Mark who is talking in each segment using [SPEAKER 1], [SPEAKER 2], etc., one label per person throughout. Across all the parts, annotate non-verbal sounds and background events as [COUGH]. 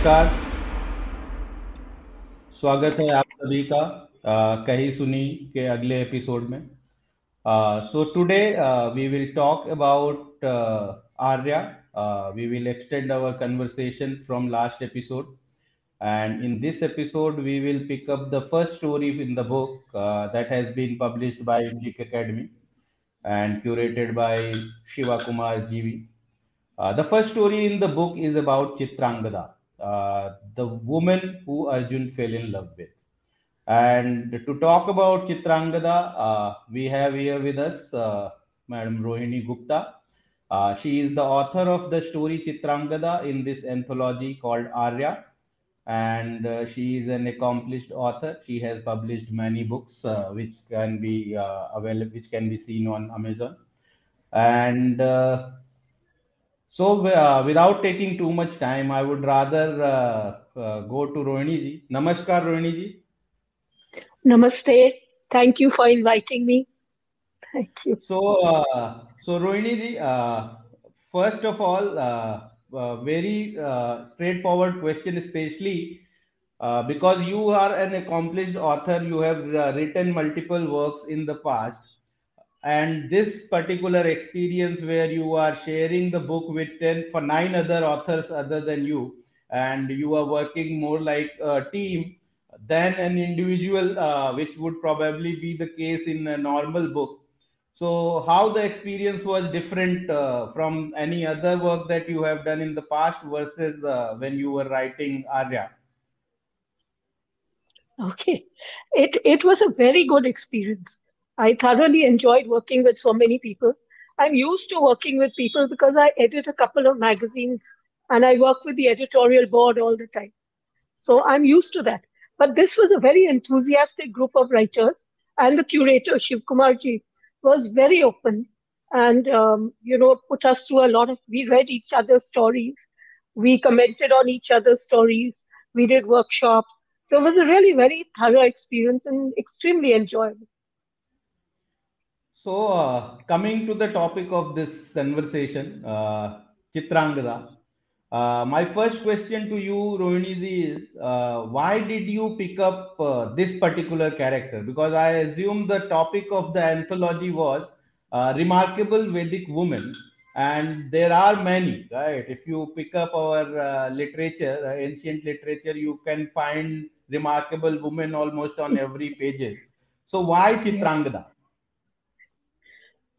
[SPEAKER 1] नमस्कार। स्वागत है आप सभी का कही सुनी के अगले एपिसोड में। So today we will talk about Arya we will extend our conversation from last episode and in this episode we will pick up the first story in the book that has been published by Indic academy and curated by Shiva Kumar GV the first story in the book is about Chitrangada uh, the woman who Arjun fell in love with. And to talk about Chitrangada, uh, we have here with us uh, Madam Rohini Gupta. Uh, she is the author of the story Chitrangada in this anthology called Arya. And uh, she is an accomplished author. She has published many books, which can be available, which can be seen on Amazon. And so, uh, without taking too much time, I would rather uh, uh, go to Rohini ji. Namaskar, Rohini ji.
[SPEAKER 2] Namaste. Thank you for inviting me. Thank you.
[SPEAKER 1] So, uh, so Rohini ji, uh, first of all, uh, very straightforward question, especially because you are an accomplished author, you have written multiple works in the past and this particular experience where you are sharing the book with 10 for nine other authors other than you and you are working more like a team than an individual uh, which would probably be the case in a normal book. So how the experience was different uh, from any other work that you have done in the past versus uh, when you were writing arya?
[SPEAKER 2] Okay. It it was a very good experience I thoroughly enjoyed working with so many people. I'm used to working with people because I edit a couple of magazines and I work with the editorial board all the time. So I'm used to that. But this was a very enthusiastic group of writers, and the curator, Shiv Kumarji, was very open and, um, you know, put us through a lot of, we read each other's stories, we commented on each other's stories, we did workshops. So it was a really very thorough experience and extremely enjoyable.
[SPEAKER 1] So, uh, coming to the topic of this conversation, uh, Chitrangada, uh, my first question to you, Rohini is uh, why did you pick up uh, this particular character? Because I assume the topic of the anthology was uh, remarkable Vedic women, and there are many, right? If you pick up our literature, ancient literature, you can find remarkable women almost on every pages. So, why Chitrangada?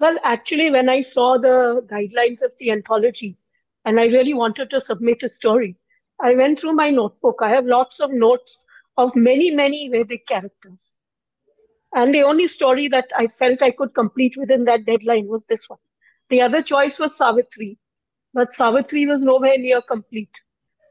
[SPEAKER 2] Well, actually, when I saw the guidelines of the anthology and I really wanted to submit a story, I went through my notebook. I have lots of notes of many, many Vedic characters. And the only story that I felt I could complete within that deadline was this one. The other choice was Savitri, but Savitri was nowhere near complete.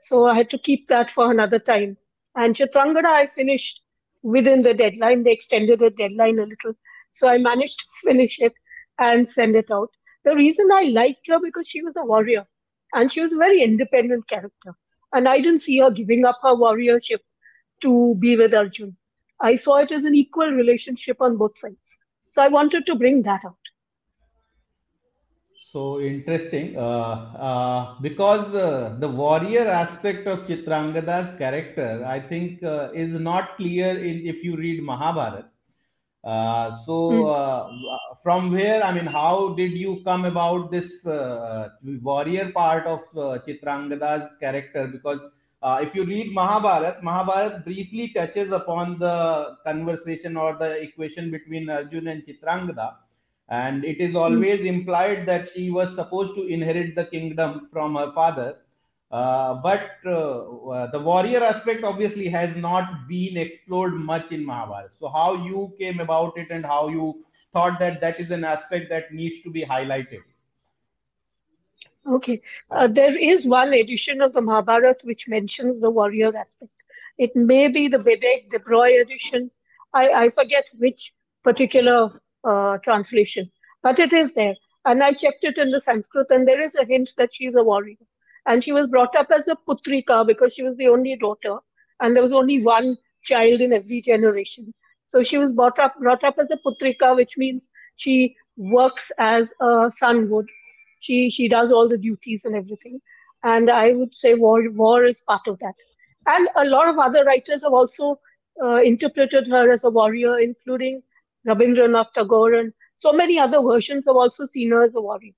[SPEAKER 2] So I had to keep that for another time. And Chitrangada, I finished within the deadline. They extended the deadline a little. So I managed to [LAUGHS] finish it and send it out. The reason I liked her because she was a warrior and she was a very independent character. And I didn't see her giving up her warriorship to be with Arjun. I saw it as an equal relationship on both sides. So I wanted to bring that out.
[SPEAKER 1] So interesting, uh, uh, because uh, the warrior aspect of Chitrangada's character, I think, uh, is not clear in if you read Mahabharata. Uh, so, mm. uh, from where, I mean, how did you come about this uh, warrior part of uh, Chitrangada's character? Because uh, if you read Mahabharat, Mahabharat briefly touches upon the conversation or the equation between Arjun and Chitrangada. And it is hmm. always implied that she was supposed to inherit the kingdom from her father uh, but uh, uh, the warrior aspect obviously has not been explored much in Mahabharata. So, how you came about it and how you thought that that is an aspect that needs to be highlighted?
[SPEAKER 2] Okay, uh, there is one edition of the Mahabharata which mentions the warrior aspect. It may be the Bibek Debroy edition. I, I forget which particular uh, translation, but it is there. And I checked it in the Sanskrit, and there is a hint that she's a warrior and she was brought up as a putrika because she was the only daughter and there was only one child in every generation so she was brought up brought up as a putrika which means she works as a son would she she does all the duties and everything and I would say war war is part of that. And a lot of other writers have also uh, interpreted her as a warrior, including Rabindranath Tagore, and so many other versions have also seen her as a warrior.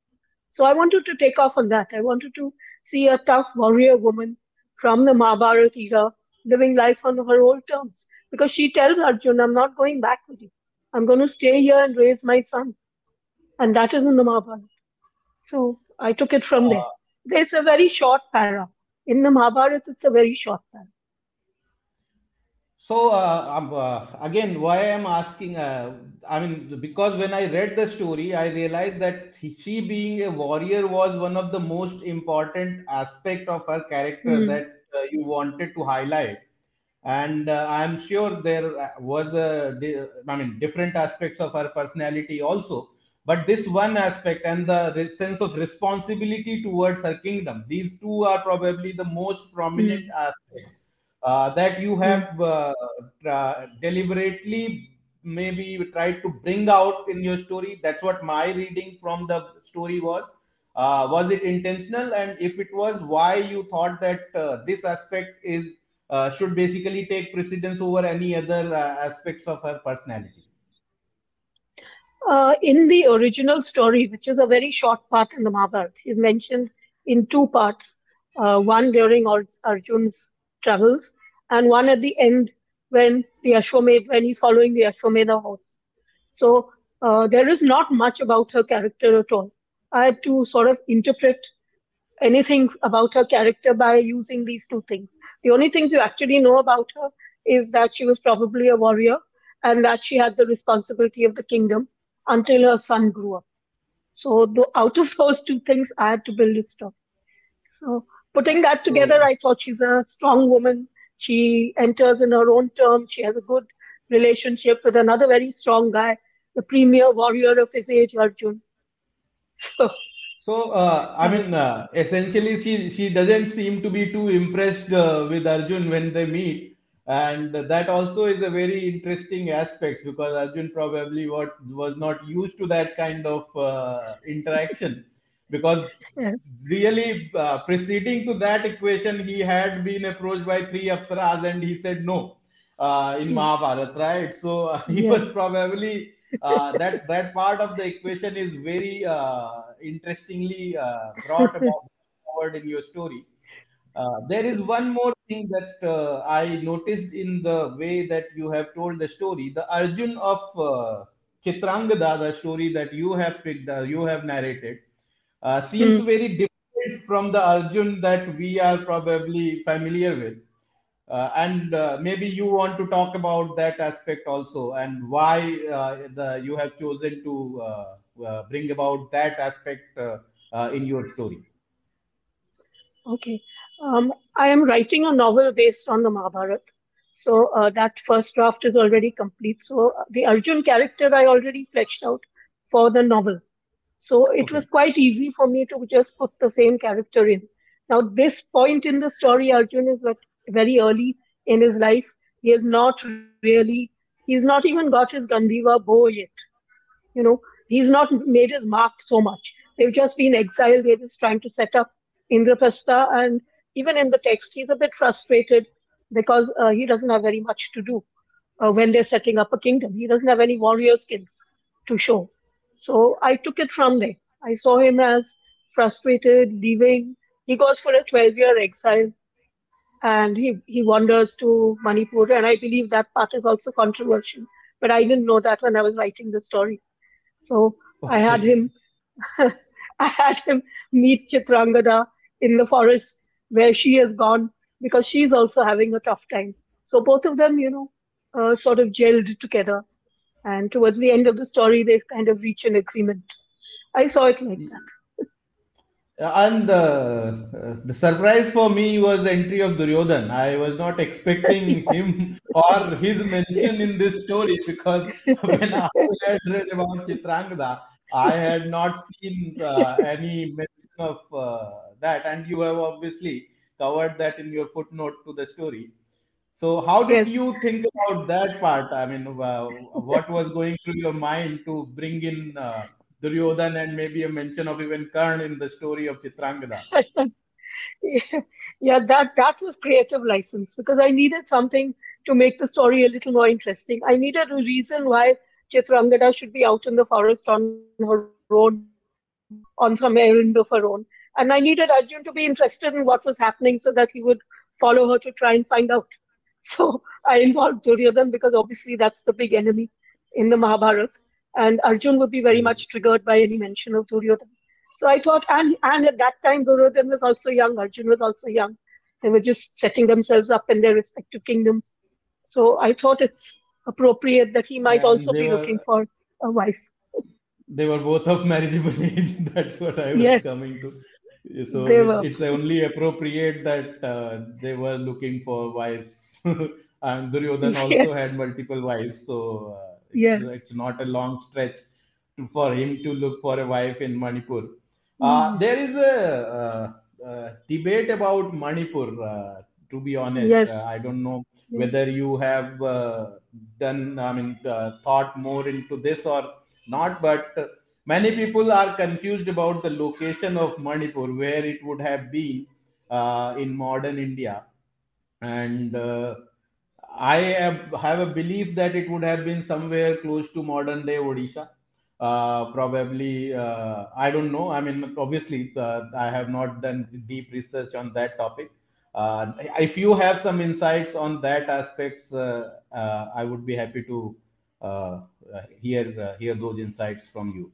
[SPEAKER 2] So I wanted to take off on that. I wanted to see a tough warrior woman from the Mahabharata era living life on her own terms. Because she tells Arjuna, I'm not going back with you. I'm going to stay here and raise my son. And that is in the Mahabharata. So I took it from there. It's a very short para. In the Mahabharata, it's a very short para.
[SPEAKER 1] So uh, um, uh, again, why I'm asking, uh, I mean, because when I read the story, I realized that she being a warrior was one of the most important aspect of her character mm. that uh, you wanted to highlight. And uh, I'm sure there was a, I mean, different aspects of her personality also. But this one aspect and the sense of responsibility towards her kingdom, these two are probably the most prominent mm. aspects uh, that you hmm. have uh, uh, deliberately maybe tried to bring out in your story. That's what my reading from the story was. Uh, was it intentional? And if it was why you thought that uh, this aspect is uh, should basically take precedence over any other aspects of her personality?
[SPEAKER 2] In the original story which is a very short part in the mahabharata is mentioned in two parts one during arjun's travels, and one at the end when the Ashwamedha, when he's following the Ashwamedha horse. So uh, there is not much about her character at all. I had to sort of interpret anything about her character by using these two things. The only things you actually know about her is that she was probably a warrior and that she had the responsibility of the kingdom until her son grew up. So out of those two things, I had to build a story. So putting that together, I thought she's a strong woman. She enters in her own terms. She has a good relationship with another very strong guy, the premier warrior of his age, Arjun.
[SPEAKER 1] So, so uh, I mean, uh, essentially, she she doesn't seem to be too impressed uh, with Arjun when they meet, and that also is a very interesting aspect because Arjun probably what was not used to that kind of uh, interaction because yes. really uh, preceding to that equation he had been approached by three apsaras and he said no uh, in Mahabharata, right? So uh, he yes. was probably uh, that that part of the equation is very uh, interestingly uh, brought about [LAUGHS] forward in your story. there is one more thing that I noticed in the way that you have told the story. The Arjun of Chitrangada, the story that you have picked, you have narrated, uh, seems mm. very different from the Arjun that we are probably familiar with. Uh, and uh, maybe you want to talk about that aspect also and why uh, the, you have chosen to uh, uh, bring about that aspect in your story.
[SPEAKER 2] Okay. Um, I am writing a novel based on the Mahabharata. So that first draft is already complete. So the Arjun character I already fleshed out for the novel. So it okay. was quite easy for me to just put the same character in. Now, this point in the story, Arjun is like very early in his life. He has not really, he's not even got his Gandiva bow yet. You know, he's not made his mark so much. They've just been exiled. They're just trying to set up Indraprastha. And even in the text, he's a bit frustrated because uh, he doesn't have very much to do uh, when they're setting up a kingdom. He doesn't have any warrior skills to show. So I took it from there. I saw him as frustrated, leaving. He goes for a 12 year exile and he, he wanders to Manipur. And I believe that part is also controversial. But I didn't know that when I was writing the story. So okay. I had him [LAUGHS] I had him meet Chitrangada in the forest where she has gone because she's also having a tough time. So both of them, you know, uh, sort of gelled together and towards the end of the story they kind of reach an agreement i saw it like that
[SPEAKER 1] and uh, the surprise for me was the entry of Duryodhan. I was not expecting [LAUGHS] him or his mention in this story because when I had read about Chitrangada, I had not seen uh, any mention of uh, that, and you have obviously covered that in your footnote to the story. So, how did yes. you think about that part? I mean, uh, what was going through your mind to bring in uh, Duryodhan and maybe a mention of even Karn in the story of Chitrangada? [LAUGHS]
[SPEAKER 2] yeah, that that was creative license because I needed something to make the story a little more interesting. I needed a reason why Chitrangada should be out in the forest on her own, on some errand of her own. And I needed Arjun to be interested in what was happening so that he would follow her to try and find out. So I involved Duryodhan because obviously that's the big enemy in the Mahabharata. And Arjun would be very hmm. much triggered by any mention of Duryodhan. So I thought, and, and at that time, Duryodhan was also young, Arjun was also young. They were just setting themselves up in their respective kingdoms. So I thought it's appropriate that he might
[SPEAKER 1] And
[SPEAKER 2] also be
[SPEAKER 1] were
[SPEAKER 2] looking for a wife.
[SPEAKER 1] they were both of marriageable [LAUGHS] age. That's what I was
[SPEAKER 2] Yes,
[SPEAKER 1] coming to. So it, it's only appropriate that uh, they were looking for wives. [LAUGHS] and Duryodhan also
[SPEAKER 2] Yes,
[SPEAKER 1] had multiple wives, so uh, it's
[SPEAKER 2] yes.
[SPEAKER 1] it's not a long stretch to, for him to look for a wife in Manipur. Uh,
[SPEAKER 2] Mm.
[SPEAKER 1] there is a uh, uh, debate about Manipur. Uh, to be honest, uh,
[SPEAKER 2] Yes,
[SPEAKER 1] I don't know whether you have uh, done, I mean, uh, thought more into this or not, but uh, many people are confused about the location of Manipur, where it would have been uh, in modern India. And uh, I have, have a belief that it would have been somewhere close to modern day Odisha. Uh, probably, uh, I don't know. I mean, obviously, uh, I have not done deep research on that topic. Uh, if you have some insights on that aspects, I would be happy to hear hear those insights from you.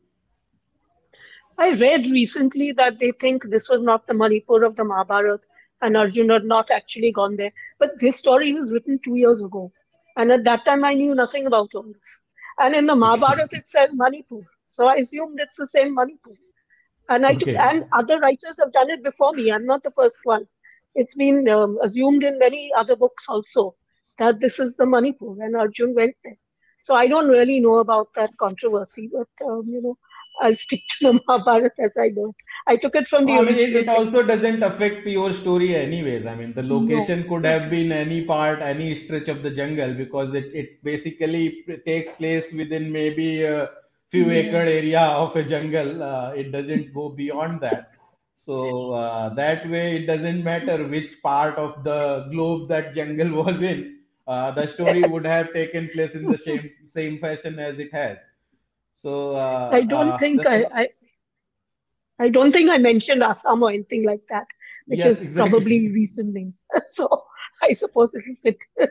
[SPEAKER 2] I read recently that they think this was not the Manipur of the Mahabharata and Arjun had not actually gone there. But this story was written two years ago. And at that time, I knew nothing about all this. And in the
[SPEAKER 1] Okay,
[SPEAKER 2] Mahabharata, [LAUGHS] it said Manipur. So I assumed it's the same Manipur. And I took, and other writers have done it before me. I'm not the first one. It's been um, assumed in many other books also that this is the Manipur and Arjun went there. So I don't really know about that controversy, but um, you know, I'll stick to the [LAUGHS] Mahabharata as I know it. I took it from the
[SPEAKER 1] I mean, it,
[SPEAKER 2] original
[SPEAKER 1] it also doesn't affect your story anyways. I mean, the
[SPEAKER 2] No,
[SPEAKER 1] location could have been any part, any stretch of the jungle because it, it basically takes place within maybe a few acre area of a jungle. Uh, it doesn't go beyond that. So uh, that way, it doesn't matter which part of the globe that jungle [LAUGHS] was in. Uh, the story would have taken place in the same same fashion as it has. So
[SPEAKER 2] I
[SPEAKER 1] uh,
[SPEAKER 2] don't
[SPEAKER 1] uh,
[SPEAKER 2] think I, I, I don't think I mentioned Assam or anything like that, which
[SPEAKER 1] yes,
[SPEAKER 2] is probably recent names. [LAUGHS] So I suppose this is it. [LAUGHS]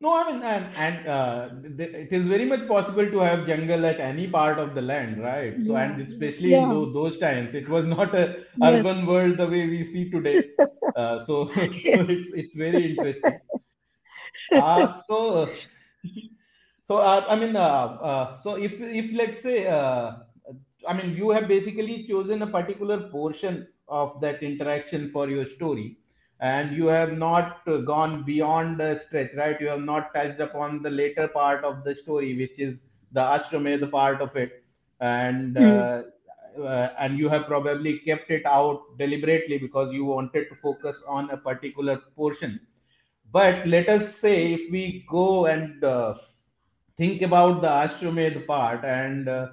[SPEAKER 1] No, I mean, and, and uh, th- it is very much possible to have jungle at any part of the land, right? So,
[SPEAKER 2] Yeah,
[SPEAKER 1] and especially in
[SPEAKER 2] yeah,
[SPEAKER 1] those, those times, it was not a
[SPEAKER 2] yes,
[SPEAKER 1] urban world the way we see today. [LAUGHS] Uh, so, so
[SPEAKER 2] yes.
[SPEAKER 1] it's it's very interesting. Uh, so, so uh, I mean, uh, uh, so if if let's say, uh, I mean, you have basically chosen a particular portion of that interaction for your story, and you have not gone beyond the stretch, right? You have not touched upon the later part of the story, which is the Ashwamedha part of it, and
[SPEAKER 2] Hmm.
[SPEAKER 1] uh, uh, and you have probably kept it out deliberately because you wanted to focus on a particular portion but let us say if we go and uh, think about the Ashwamedh part, and uh,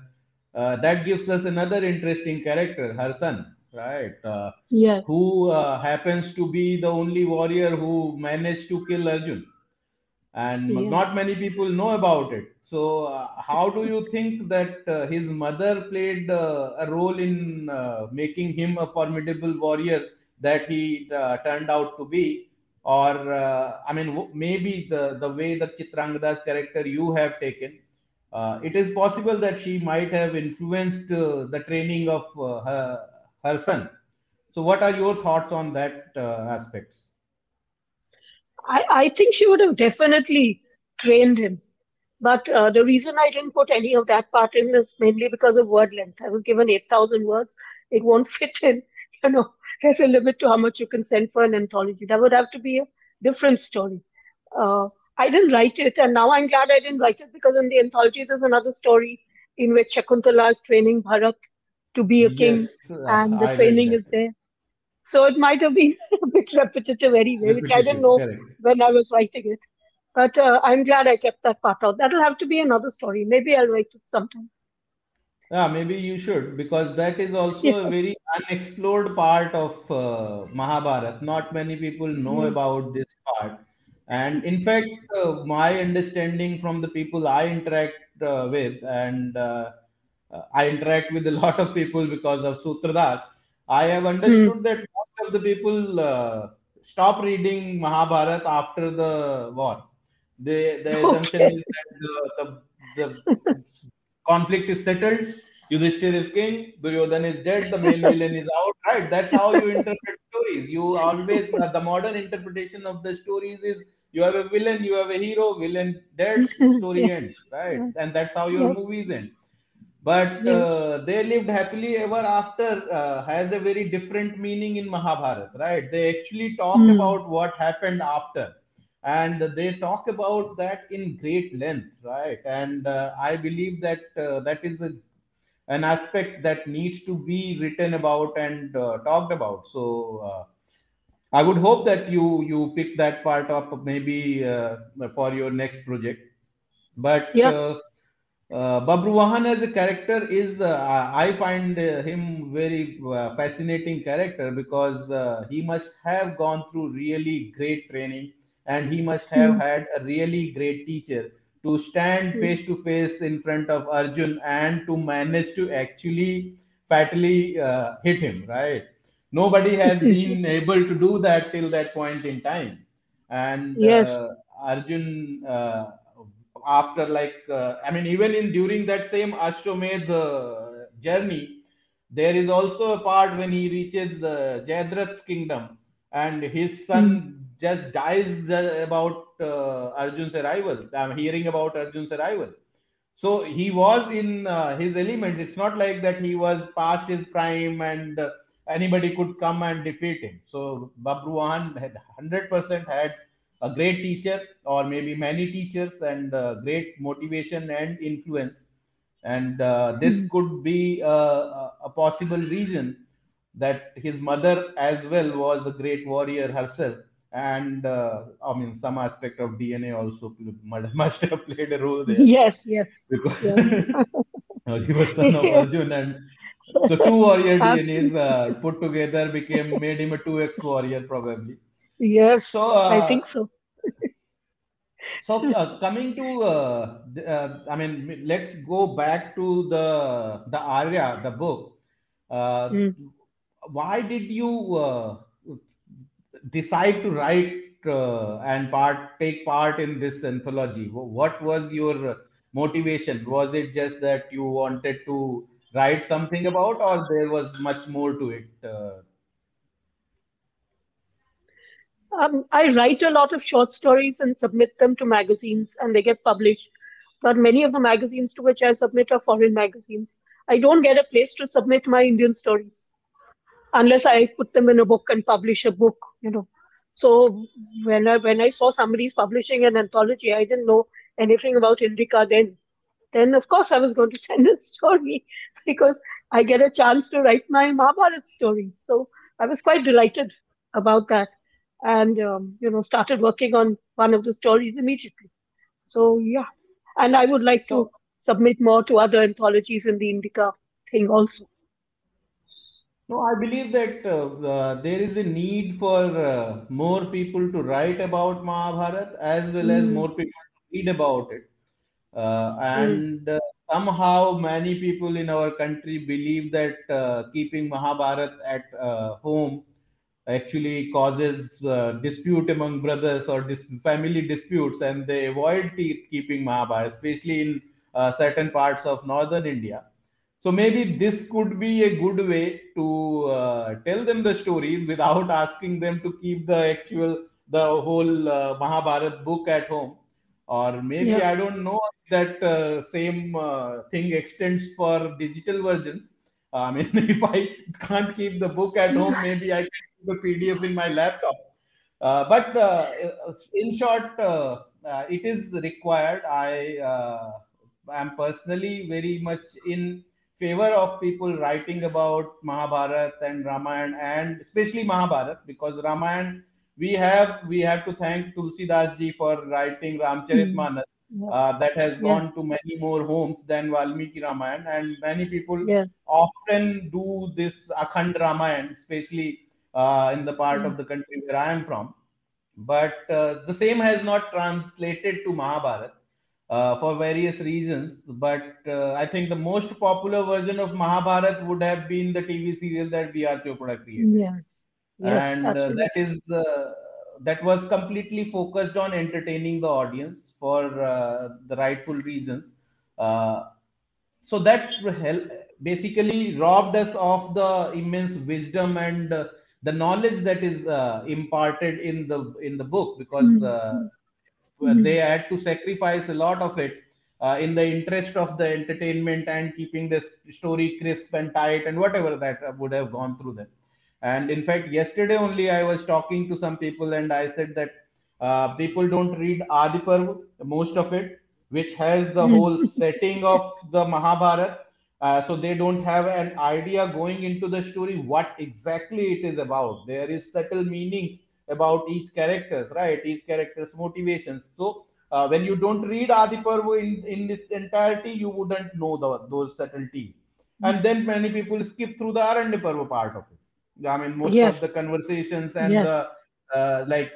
[SPEAKER 1] uh, that gives us another interesting character, her son, right? Uh,
[SPEAKER 2] Yes,
[SPEAKER 1] who uh, happens to be the only warrior who managed to kill Arjun and not many people know about it. So, uh, how do you think that uh, his mother played uh, a role in uh, making him a formidable warrior that he uh, turned out to be? Or, uh, I mean, maybe the, the way the Chitrangada's character you have taken, uh, it is possible that she might have influenced uh, the training of uh, her, her son. So, what are your thoughts on that uh, aspects?
[SPEAKER 2] I, I think she would have definitely trained him. But uh, the reason I didn't put any of that part in is mainly because of word length. I was given 8,000 words. It won't [LAUGHS] fit in. You know, there's a limit to how much you can send for an anthology. That would have to be a different story. Uh, I didn't write it, and now I'm glad I didn't write it because in the anthology there's another story in which Shakuntala is training Bharat to be a king,
[SPEAKER 1] Yes, uh,
[SPEAKER 2] and the
[SPEAKER 1] I
[SPEAKER 2] training is there. So it might have been [LAUGHS] a bit repetitive anyway, which I didn't know
[SPEAKER 1] correct.
[SPEAKER 2] when I was writing it. But uh, I'm glad I kept that part out. That'll have to be another story. Maybe I'll write it sometime.
[SPEAKER 1] Yeah, maybe you should because that is also a very unexplored part of uh, Mahabharata. Not many people know
[SPEAKER 2] Yes.
[SPEAKER 1] about this part. And in fact, uh, my understanding from the people I interact uh, with, and uh, uh, I interact with a [LAUGHS] lot of people because of Sutradhar, I have understood that most of the people uh, stop reading Mahabharata after the war. They, the [LAUGHS] assumption is that the, the, the conflict is settled. Yudhishthir is king, Duryodhan is dead, the main villain is out. Right? That's how you interpret stories. You always the modern interpretation of the stories is you have a villain, you have a hero, villain dead, story ends.
[SPEAKER 2] Yes.
[SPEAKER 1] Right? And that's how your
[SPEAKER 2] Yes.
[SPEAKER 1] movies end. But
[SPEAKER 2] Yes.
[SPEAKER 1] uh, they lived happily ever after uh, has a very different meaning in Mahabharata. Right? They actually talk
[SPEAKER 2] Hmm.
[SPEAKER 1] about what happened after and they talk about that in great length right? And uh, i believe that uh, that is a, an aspect that needs to be written about and uh, talked about. So uh, i would hope that you you pick that part up maybe uh, for your next project. But
[SPEAKER 2] Yeah.
[SPEAKER 1] uh, uh, Babruwahan as a character is uh, I find him very uh, fascinating character because uh, he must have gone through really great training and he must have
[SPEAKER 2] Hmm.
[SPEAKER 1] had a really great teacher to stand
[SPEAKER 2] Hmm.
[SPEAKER 1] face to face in front of Arjun and to manage to actually fatally uh, hit him right nobody has [LAUGHS] been able to do that till that point in time and uh,
[SPEAKER 2] Yes.
[SPEAKER 1] Arjun uh, after like uh, I mean even in during that same Ashwamedh uh, journey there is also a part when he reaches uh, Jayadrat's kingdom and his
[SPEAKER 2] Hmm.
[SPEAKER 1] son just dies uh, about uh, Arjun's arrival. I'm hearing about Arjun's arrival. So he was in uh, his element. It's not like that he was past his prime and uh, anybody could come and defeat him. So Babruwahan had 100% had a great teacher or maybe many teachers and uh, great motivation and influence. And uh, this
[SPEAKER 2] Hmm.
[SPEAKER 1] could be a possible reason that his mother as well was a great warrior herself. And uh, I mean, some aspect of DNA also [LAUGHS] must have played a role there
[SPEAKER 2] Yes. Yes.
[SPEAKER 1] because
[SPEAKER 2] Yes. [LAUGHS]
[SPEAKER 1] he was son of. Arjun, and so two warrior DNAs uh, put together became made him a two X warrior probably.
[SPEAKER 2] Yes.
[SPEAKER 1] So
[SPEAKER 2] I
[SPEAKER 1] uh,
[SPEAKER 2] think so. [LAUGHS]
[SPEAKER 1] so uh, coming to uh, uh, I mean let's go back to the the Arya the book. Uh,
[SPEAKER 2] Hmm.
[SPEAKER 1] why did you uh, decide to write uh, and part take part in this anthology? What was your motivation? Was it just that you wanted to write something about, or there was much more to it? Uh,
[SPEAKER 2] Um, I write a lot of short stories and submit them to magazines, and they get published. But many of the magazines to which I submit are foreign magazines. I don't get a place to submit my Indian stories unless I put them in a book and publish a book, you know. So when I when I saw somebody's publishing an anthology, I didn't know anything about Indica then. Then of course I was going to [LAUGHS] send a story because I get a chance to write my Mahabharat story. So I was quite delighted about that, and um, you know started working on one of the stories immediately. So yeah, and I would like to submit more to other anthologies in the Indica thing also.
[SPEAKER 1] No, I believe that uh, uh, there is a need for uh, more people to write about Mahabharat as well as
[SPEAKER 2] Mm,
[SPEAKER 1] more people to read about it. Uh,
[SPEAKER 2] mm,
[SPEAKER 1] and uh, somehow many people in our country believe that uh, keeping Mahabharat at uh, home actually causes uh, dispute among brothers or dis- family disputes, and they avoid keeping Mahabharat, especially in uh, certain parts of northern India. So maybe this could be a good way to uh, tell them the stories without asking them to keep the actual the whole uh, Mahabharat book at home. Or maybe
[SPEAKER 2] yeah.
[SPEAKER 1] I don't know that uh, same uh, thing extends for digital versions. I mean, [LAUGHS] if I can't keep the book at home, maybe I can keep the PDF in my laptop. Uh, but uh, in short, uh, uh, it is required. I uh, am personally very much in favor of people writing about Mahabharat and Ramayana, and especially Mahabharat, because Ramayana we have we have to thank Tulsi Das ji for writing Ramcharitmanas uh, that has gone
[SPEAKER 2] Yes.
[SPEAKER 1] to many more homes than Valmiki Ramayana, and many people
[SPEAKER 2] Yes.
[SPEAKER 1] often do this Akhand Ramayana, especially uh, in the part
[SPEAKER 2] Mm.
[SPEAKER 1] of the country where I am from. But uh, the same has not translated to Mahabharata uh, for various reasons. But uh, I think the most popular version of Mahabharata would have been the TV serial that B.R. Chopra created
[SPEAKER 2] Yeah. Yes,
[SPEAKER 1] and uh, that is uh, that was completely focused on entertaining the audience for uh, the rightful reasons uh, so that hel- basically robbed us of the immense wisdom and uh, the knowledge that is uh, imparted in the in the book because
[SPEAKER 2] Mm.
[SPEAKER 1] Uh,
[SPEAKER 2] Mm.
[SPEAKER 1] they had to sacrifice a lot of it uh, in the interest of the entertainment and keeping the story crisp and tight and whatever that would have gone through them and in fact yesterday only i was talking to some people and i said that uh, people don't read adiparv most of it which has the
[SPEAKER 2] Mm.
[SPEAKER 1] whole [LAUGHS] setting of the mahabharata uh, so they don't have an idea going into the story what exactly it is about there is subtle meanings about each characters right each character's motivations so uh, when you don't read adiparv in, in its entirety you wouldn't know the, those subtleties and then many people skip through the Aranya Parva part of it. I mean, most of the conversations and
[SPEAKER 2] Yes.
[SPEAKER 1] the uh, like,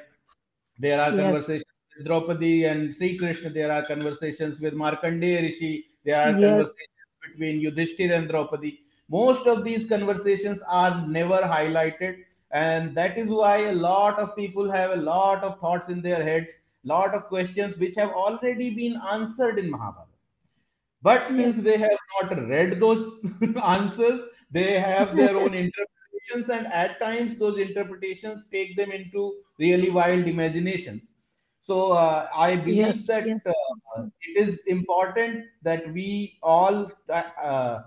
[SPEAKER 1] there are
[SPEAKER 2] Yes.
[SPEAKER 1] conversations with Draupadi and Sri Krishna. There are conversations with Markandeya Rishi. There are
[SPEAKER 2] Yes.
[SPEAKER 1] conversations between Yudhishthir and Draupadi. Most of these conversations are never highlighted, and that is why a lot of people have a lot of thoughts in their heads, lot of questions which have already been answered in Mahabharata. But since they have not read those [LAUGHS] answers, they have their own [LAUGHS] interpretations, and at times those interpretations take them into really wild imaginations. So uh, I believe
[SPEAKER 2] Yes.
[SPEAKER 1] that
[SPEAKER 2] Yes.
[SPEAKER 1] uh, it is important that we all uh, uh,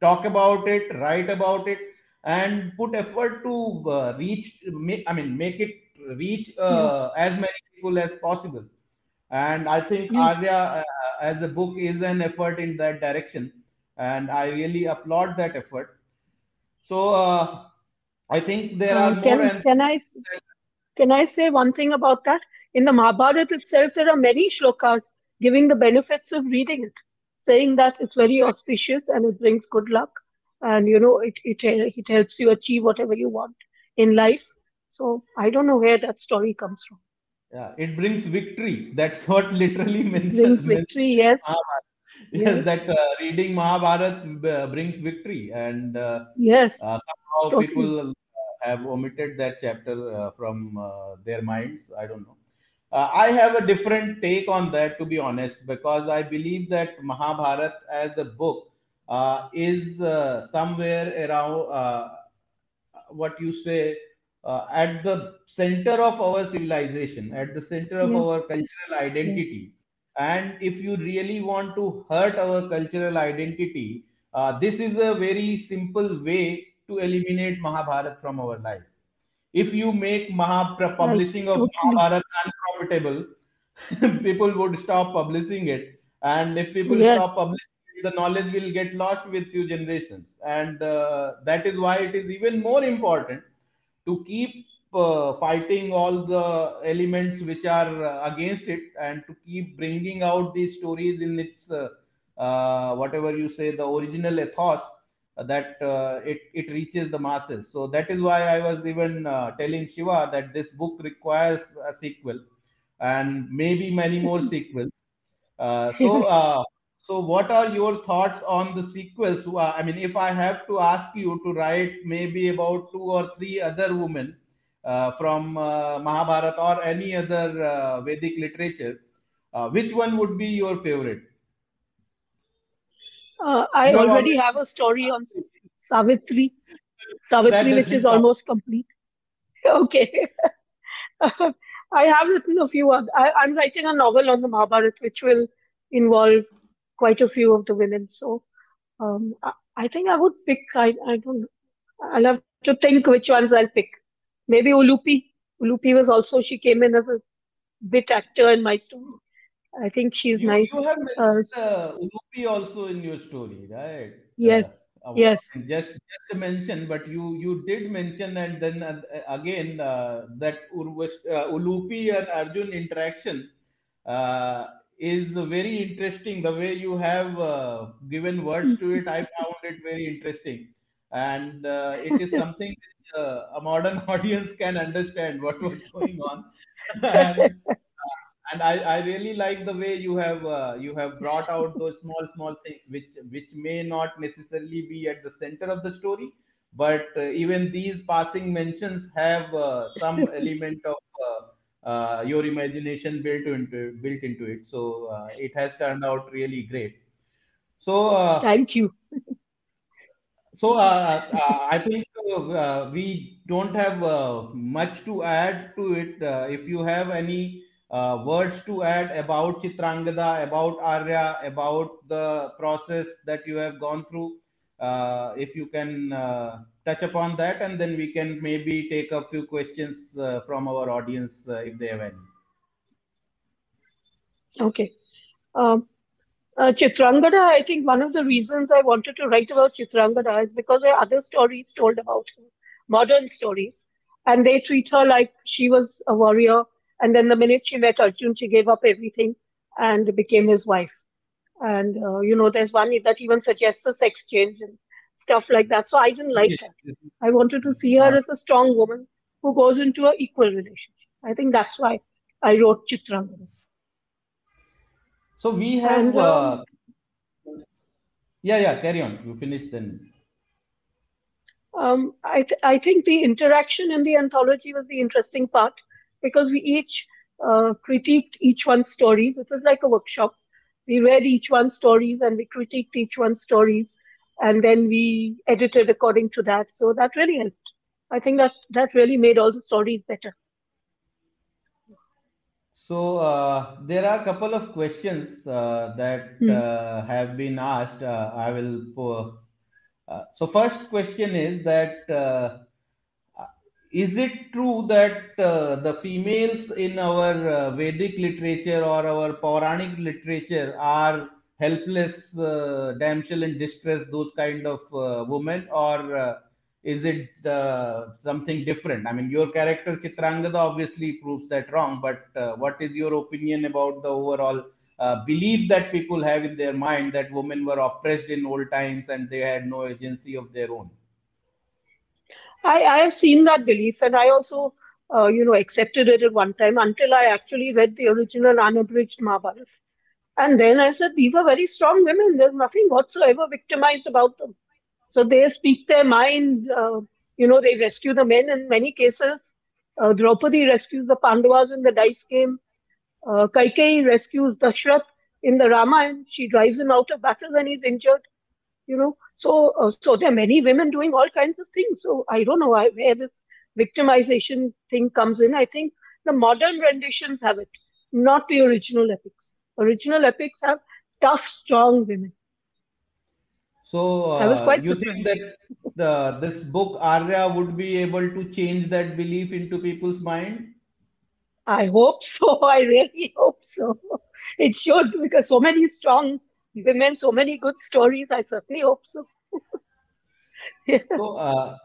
[SPEAKER 1] talk about it, write about it, and put effort to uh, reach. Make, I mean, make it reach
[SPEAKER 2] Yeah.
[SPEAKER 1] uh, as many people as possible and i think
[SPEAKER 2] Yes.
[SPEAKER 1] arya uh, as a book is an effort in that direction and i really applaud that effort so uh, i think there are
[SPEAKER 2] Uh,
[SPEAKER 1] more
[SPEAKER 2] can can I can I say one thing about that? In the Mahabharata itself, there are many shlokas giving the benefits of reading it, saying that it's very auspicious and it brings good luck, and you know it it it helps you achieve whatever you want in life. So I don't know where that story comes from.
[SPEAKER 1] yeah, it brings victory that's what [LAUGHS] literally
[SPEAKER 2] It
[SPEAKER 1] mentions,
[SPEAKER 2] brings victory, yes,
[SPEAKER 1] Mahabharata. yes
[SPEAKER 2] yes,
[SPEAKER 1] that uh, reading Mahabharat uh, brings victory and uh,
[SPEAKER 2] yes,
[SPEAKER 1] uh, somehow
[SPEAKER 2] totally.
[SPEAKER 1] people uh, have omitted that chapter uh, from uh, their minds i don't know uh, i have a different take on that to be honest because i believe that mahabharat as a book uh, is uh, somewhere around uh, what you say uh, at the center of our civilization at the center of
[SPEAKER 2] Yes,
[SPEAKER 1] our cultural
[SPEAKER 2] yes,
[SPEAKER 1] identity and if you really want to hurt our cultural identity uh, this is a very simple way to eliminate mahabharat from our life. If you make Maha
[SPEAKER 2] I
[SPEAKER 1] publishing of
[SPEAKER 2] totally.
[SPEAKER 1] Mahabharata unprofitable, [LAUGHS] people would stop publishing it. And if people
[SPEAKER 2] Yes,
[SPEAKER 1] stop publishing the knowledge will get lost with few generations. And uh, that is why it is even more important to keep uh, fighting all the elements which are uh, against it and to keep bringing out these stories in its uh, uh, whatever you say the original ethos that uh, it, it reaches the masses so that is why i was even uh, telling shiva that this book requires a sequel and maybe many more [LAUGHS] sequels uh, so uh, so what are your thoughts on the sequels i mean if i have to ask you to write maybe about two or three other women uh, from uh, mahabharata or any other uh, vedic literature uh, which one would be your favorite
[SPEAKER 2] Uh, I already have a story on Savitri, Savitri, which is almost complete. [LAUGHS] Okay. [LAUGHS] I have written a few. oth- I, I'm writing a novel on the Mahabharata, which will involve quite a few of the women. So um, I, I think I would pick. I, I don't. I'll have to think which ones I'll pick. Maybe Ulupi. Ulupi was also, she came in as a bit actor in my story. I think she's
[SPEAKER 1] You
[SPEAKER 2] nice.
[SPEAKER 1] you have
[SPEAKER 2] Uh,
[SPEAKER 1] mentioned
[SPEAKER 2] s-
[SPEAKER 1] uh, Ulupi also in your story, right? Uh,
[SPEAKER 2] yes,
[SPEAKER 1] uh,
[SPEAKER 2] yes,
[SPEAKER 1] just just a mention, but you you did mention and then uh, again uh, that Urvash, uh, Ulupi and Arjun interaction uh, is very interesting. The way you have uh, given words to it, I [LAUGHS] found it very interesting, and uh, it is something [LAUGHS] which, uh, a modern [LAUGHS] audience can understand what was going on. and, and I, I really like the way you have uh, you have brought out those small small things which which may not necessarily be at the center of the story but uh, even these passing mentions have uh, some element of uh, your imagination built into built into it. So uh, it has turned out really great. So uh,
[SPEAKER 2] thank you.
[SPEAKER 1] So uh, uh, I think uh, we don't have uh, much to add to it. Uh, if you have any uh, words to add about Chitrangada, about Arya, about the process that you have gone through, uh, if you can uh, touch upon that, and then we can maybe take a few questions uh, from our audience uh, if they have any.
[SPEAKER 2] okay um, uh, Chitrangada, I think one of the reasons I wanted to write about Chitrangada is because there are other stories told about her, modern stories, and they treat her like she was a warrior. And then the minute she met Arjun, she gave up everything and became his wife. And uh, you know, there's one that even suggests a sex change and stuff like that. So I didn't like that. I wanted to see her as a strong woman who goes into an equal relationship. I think that's why I wrote Chitrangada.
[SPEAKER 1] so we have,
[SPEAKER 2] And um,
[SPEAKER 1] uh, yeah, yeah, carry on. You finish then.
[SPEAKER 2] Um, I th I think the interaction in the anthology was the interesting part because we each uh, critiqued each one's stories. It was like a workshop. We read each one's stories and we critiqued each one's stories, and then we edited according to that. So that really helped. I think that that really made all the stories better.
[SPEAKER 1] So uh, there are a couple of questions uh, that
[SPEAKER 2] Hmm.
[SPEAKER 1] uh, have been asked. Uh, I will. Uh, so first question is that uh, is it true that uh, the females in our uh, Vedic literature or our Puranic literature are helpless uh, damsel in distress, those kind of uh, women, or uh, is it uh, something different? I mean, your character Chitrangada obviously proves that wrong, but what is your opinion about the overall belief that people have in their mind that women were oppressed in old times and they had no agency of their own?
[SPEAKER 2] I, I have seen that belief, and I also, uh, you know, accepted it at one time until I actually read the original unabridged Mahabharata. And then I said, these are very strong women. There's nothing whatsoever victimized about them. So they speak their mind. Uh, you know, they rescue the men in many cases. Uh, Draupadi rescues the Pandavas in the dice game. Uh, Kaikeyi rescues Dashrath in the Ramayana. She drives him out of battle when he's injured. You know, so uh, so there are many women doing all kinds of things. So I don't know where this victimization thing comes in. I think the modern renditions have it, not the original epics. Original epics have tough, strong women.
[SPEAKER 1] So,
[SPEAKER 2] I was
[SPEAKER 1] uh,
[SPEAKER 2] quite
[SPEAKER 1] you think that the, this book Arya would be able to change that belief into people's mind?
[SPEAKER 2] I hope so. [LAUGHS] I really hope so. It should because so many strong women, so many good stories. I certainly hope so.
[SPEAKER 1] So, uh,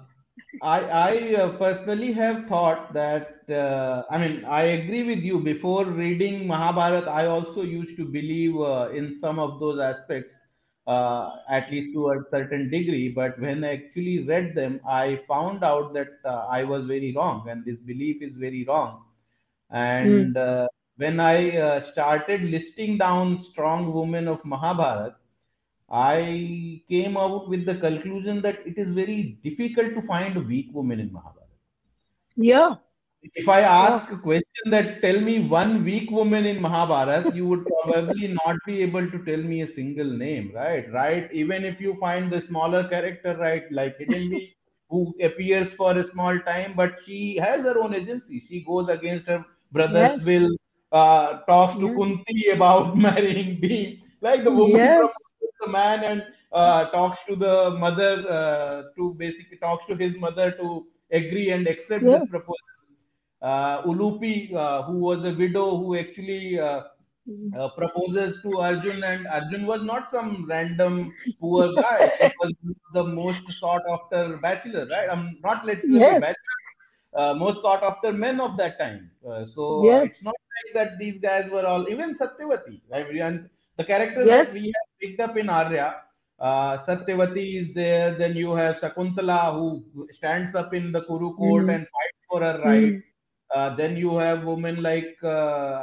[SPEAKER 1] I, I uh, personally have thought that, uh, I mean, I agree with you. Before reading Mahabharata, I also used to believe uh, in some of those aspects, uh, at least to a certain degree. But when I actually read them, I found out that uh, I was very wrong, and this belief is very wrong.
[SPEAKER 2] Mm.
[SPEAKER 1] And uh, when I uh, started listing down strong women of Mahabharata, I came out with the conclusion that it is very difficult to find a weak woman in Mahabharata.
[SPEAKER 2] Yeah,
[SPEAKER 1] If I
[SPEAKER 2] yeah,
[SPEAKER 1] ask a question that tell me one weak woman in Mahabharata, you would probably not be able to tell me a single name, right? Right? Even if you find the smaller character, right, like [LAUGHS] Hidimbi, who appears for a small time, but she has her own agency. She goes against her brother's
[SPEAKER 2] yes,
[SPEAKER 1] will, uh, talks to
[SPEAKER 2] yes,
[SPEAKER 1] Kunti about [LAUGHS] marrying Bhim. Like the woman
[SPEAKER 2] yes,
[SPEAKER 1] the man and uh, talks to the mother uh, to basically talks to his mother to agree and accept this proposal uh, Ulupi, uh, who was a widow who actually uh,
[SPEAKER 2] mm,
[SPEAKER 1] uh, proposes to Arjun, and Arjun was not some random poor guy. [LAUGHS] He was the most sought after bachelor, right? I'm um, not let's say
[SPEAKER 2] yes,
[SPEAKER 1] bachelor, uh, most sought after men of that time. Uh, so
[SPEAKER 2] Yes.
[SPEAKER 1] it's not like that these guys were all even Satyavati. Right? The characters
[SPEAKER 2] Yes.
[SPEAKER 1] that we have picked up in Arya, uh, Satyavati is there. Then you have Shakuntala who stands up in the Kuru court
[SPEAKER 2] Mm.
[SPEAKER 1] and fights for her right.
[SPEAKER 2] Mm.
[SPEAKER 1] Uh, then you have women like uh,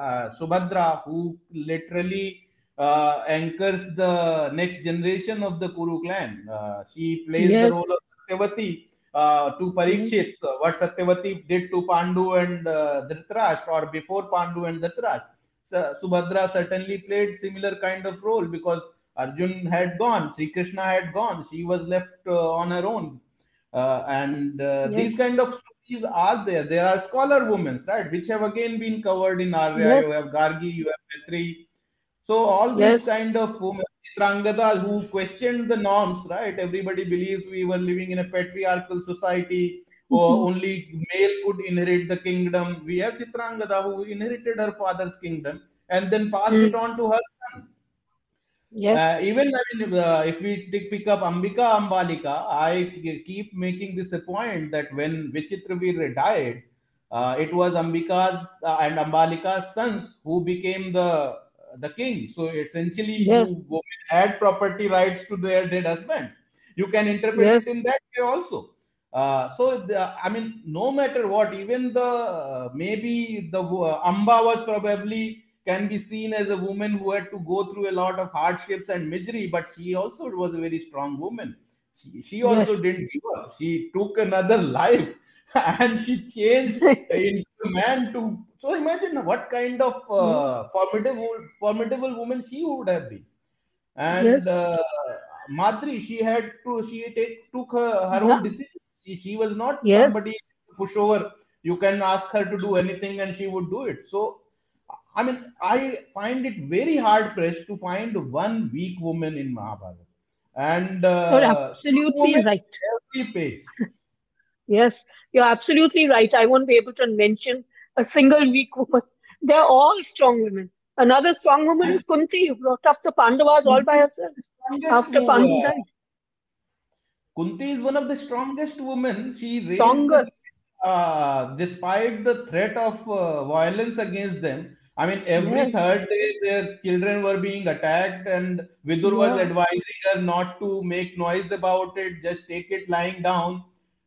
[SPEAKER 1] uh, Subhadra who literally uh, anchors the next generation of the Kuru clan. Uh, she plays
[SPEAKER 2] Yes.
[SPEAKER 1] the role of Satyavati uh, to Parikshit, uh, what Satyavati did to Pandu and uh, Dhritarashtra, or before Pandu and Dhritarashtra. Subhadra certainly played similar kind of role because Arjun had gone, Sri Krishna had gone, she was left uh, on her own. Uh, and uh,
[SPEAKER 2] Yes.
[SPEAKER 1] these kind of stories are there. There are scholar women, right, which have again been covered in Aryaa.
[SPEAKER 2] Yes.
[SPEAKER 1] You have Gargi, you have Petri. So all these kind of women, Chitrangada, who questioned the norms, right? Everybody believes we were living in a patriarchal society, or
[SPEAKER 2] Mhm.
[SPEAKER 1] only male could inherit the kingdom. We have Chitrangada, who inherited her father's kingdom and then passed
[SPEAKER 2] Mm.
[SPEAKER 1] it on to her son.
[SPEAKER 2] Yes.
[SPEAKER 1] Uh, even I mean, uh, if we take, pick up Ambika Ambalika, I keep making this a point that when Vichitravir died, uh, it was Ambika's uh, and Ambalika's sons who became the the king. So essentially,
[SPEAKER 2] Yes.
[SPEAKER 1] you women had property rights to their dead husbands. You can interpret
[SPEAKER 2] Yes.
[SPEAKER 1] it in that way also. Uh, so the, I mean, no matter what, even the uh, maybe the uh, Amba was probably can be seen as a woman who had to go through a lot of hardships and misery, but she also was a very strong woman. She, she also
[SPEAKER 2] Yes.
[SPEAKER 1] didn't give up. She took another [LAUGHS] life and she changed [LAUGHS] into a man to. So imagine what kind of uh, formidable, formidable woman she would have been. And
[SPEAKER 2] Yes.
[SPEAKER 1] uh, Madri, she had to, she take, took her, her
[SPEAKER 2] Yeah.
[SPEAKER 1] own decision. She, she was not
[SPEAKER 2] Yes.
[SPEAKER 1] somebody to push over. You can ask her to do anything and she would do it. So, I mean, I find it very hard pressed to find one weak woman in Mahabharata. And
[SPEAKER 2] You're
[SPEAKER 1] uh,
[SPEAKER 2] absolutely right.
[SPEAKER 1] every page. [LAUGHS]
[SPEAKER 2] Yes, you're absolutely right. I won't be able to mention a single weak woman. They're all strong women. Another strong woman is Kunti, who brought up the Pandavas all by herself after Pandu died.
[SPEAKER 1] Kunti is one of the strongest women. She raised
[SPEAKER 2] Strongest.
[SPEAKER 1] uh, despite the threat of uh, violence against them. I mean, every
[SPEAKER 2] Yes.
[SPEAKER 1] third day their children were being attacked, and Vidur was advising her not to make noise about it, just take it lying down.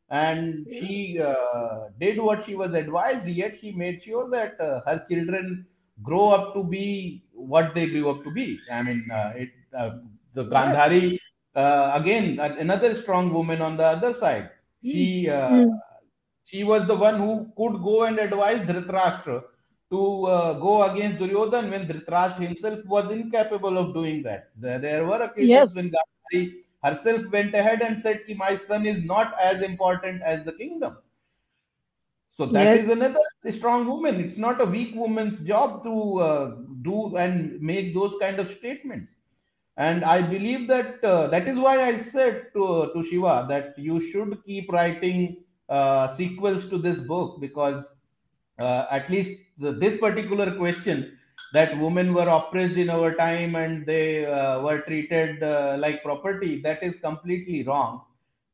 [SPEAKER 1] And
[SPEAKER 2] Yeah.
[SPEAKER 1] she uh, did what she was advised, yet she made sure that uh, her children grow up to be what they grew up to be. I mean, uh, it, uh, the. Gandhari, uh, again, another strong woman on the other side. She uh,
[SPEAKER 2] Mm.
[SPEAKER 1] she was the one who could go and advise Dhritarashtra to uh, go against Duryodhan when Dhritarashtra himself was incapable of doing that. There, there were occasions
[SPEAKER 2] Yes.
[SPEAKER 1] when Gandhari herself went ahead and said, Ki, My son is not as important as the kingdom. So that
[SPEAKER 2] Yes.
[SPEAKER 1] is another strong woman. It's not a weak woman's job to uh, do and make those kind of statements. And I believe that uh, that is why I said to, to Shiva that you should keep writing uh, sequels to this book because uh, at least the, this particular question that women were oppressed in our time and they uh, were treated uh, like property that is completely wrong.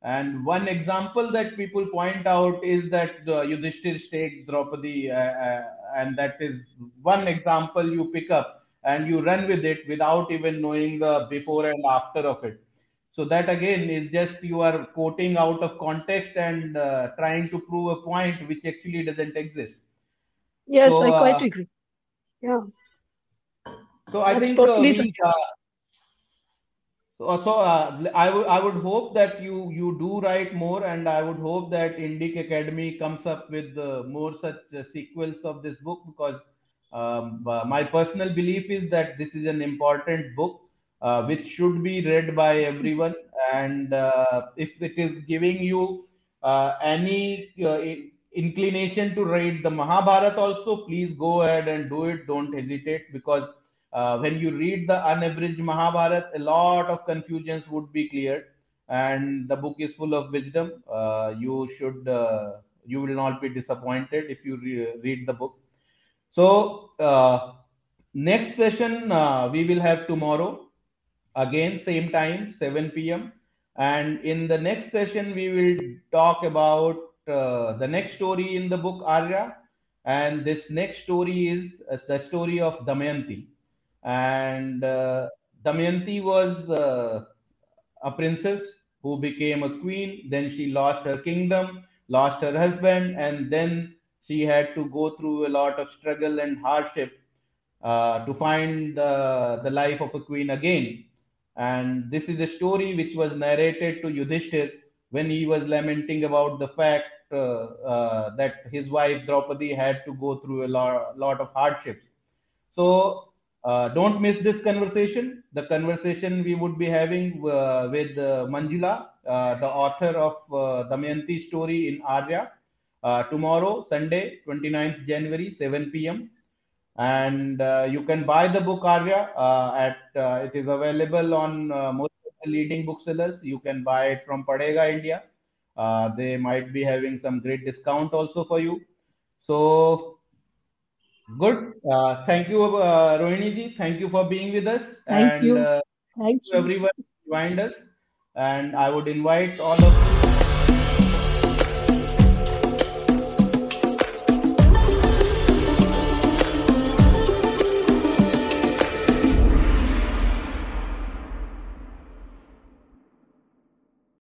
[SPEAKER 1] And one example that people point out is that uh, Yudhishthir stake Draupadi, uh, and that is one example you pick up and you run with it without even knowing the before and after of it. So that again is just you are quoting out of context and uh, trying to prove a point which actually doesn't exist.
[SPEAKER 2] Yes,
[SPEAKER 1] So,
[SPEAKER 2] I quite
[SPEAKER 1] uh,
[SPEAKER 2] agree. Yeah.
[SPEAKER 1] So I
[SPEAKER 2] That's
[SPEAKER 1] think
[SPEAKER 2] totally
[SPEAKER 1] uh, we. Uh, so uh, I would I would hope that you you do write more, and I would hope that Indic Academy comes up with uh, more such uh, sequels of this book because um, my personal belief is that this is an important book uh, which should be read by everyone, and uh, if it is giving you uh, any uh, inclination to read the Mahabharata, also please go ahead and do it. Don't hesitate because uh, when you read the unabridged Mahabharata, a lot of confusions would be cleared, and the book is full of wisdom. Uh, you should, you will not be disappointed if you re- read the book. So, uh, next session uh, we will have tomorrow, again, same time, 7 p.m. And in the next session, we will talk about uh, the next story in the book Aryaa, and this next story is uh, the story of Damayanti. And uh, Damayanti was uh, a princess who became a queen. Then she lost her kingdom, lost her husband, and then she had to go through a lot of struggle and hardship uh, to find the, the life of a queen again. And this is a story which was narrated to Yudhishthir when he was lamenting about the fact uh, uh, that his wife Draupadi had to go through a lot, lot of hardships. So uh, don't miss this conversation. The conversation we would be having uh, with uh, Manjula, the author of Damayanti story in Aryaa, tomorrow, Sunday, 29th January, 7 p.m and uh, you can buy the book Aryaa uh, at uh, it is available on most of the leading booksellers. You can buy it from Padhega India. they might be having some great discount also for you. So good. thank you, uh, Rohini ji. Thank you for being with us.
[SPEAKER 2] Thank
[SPEAKER 1] and,
[SPEAKER 2] you. thank
[SPEAKER 1] you, everyone joined us. And I would invite all of you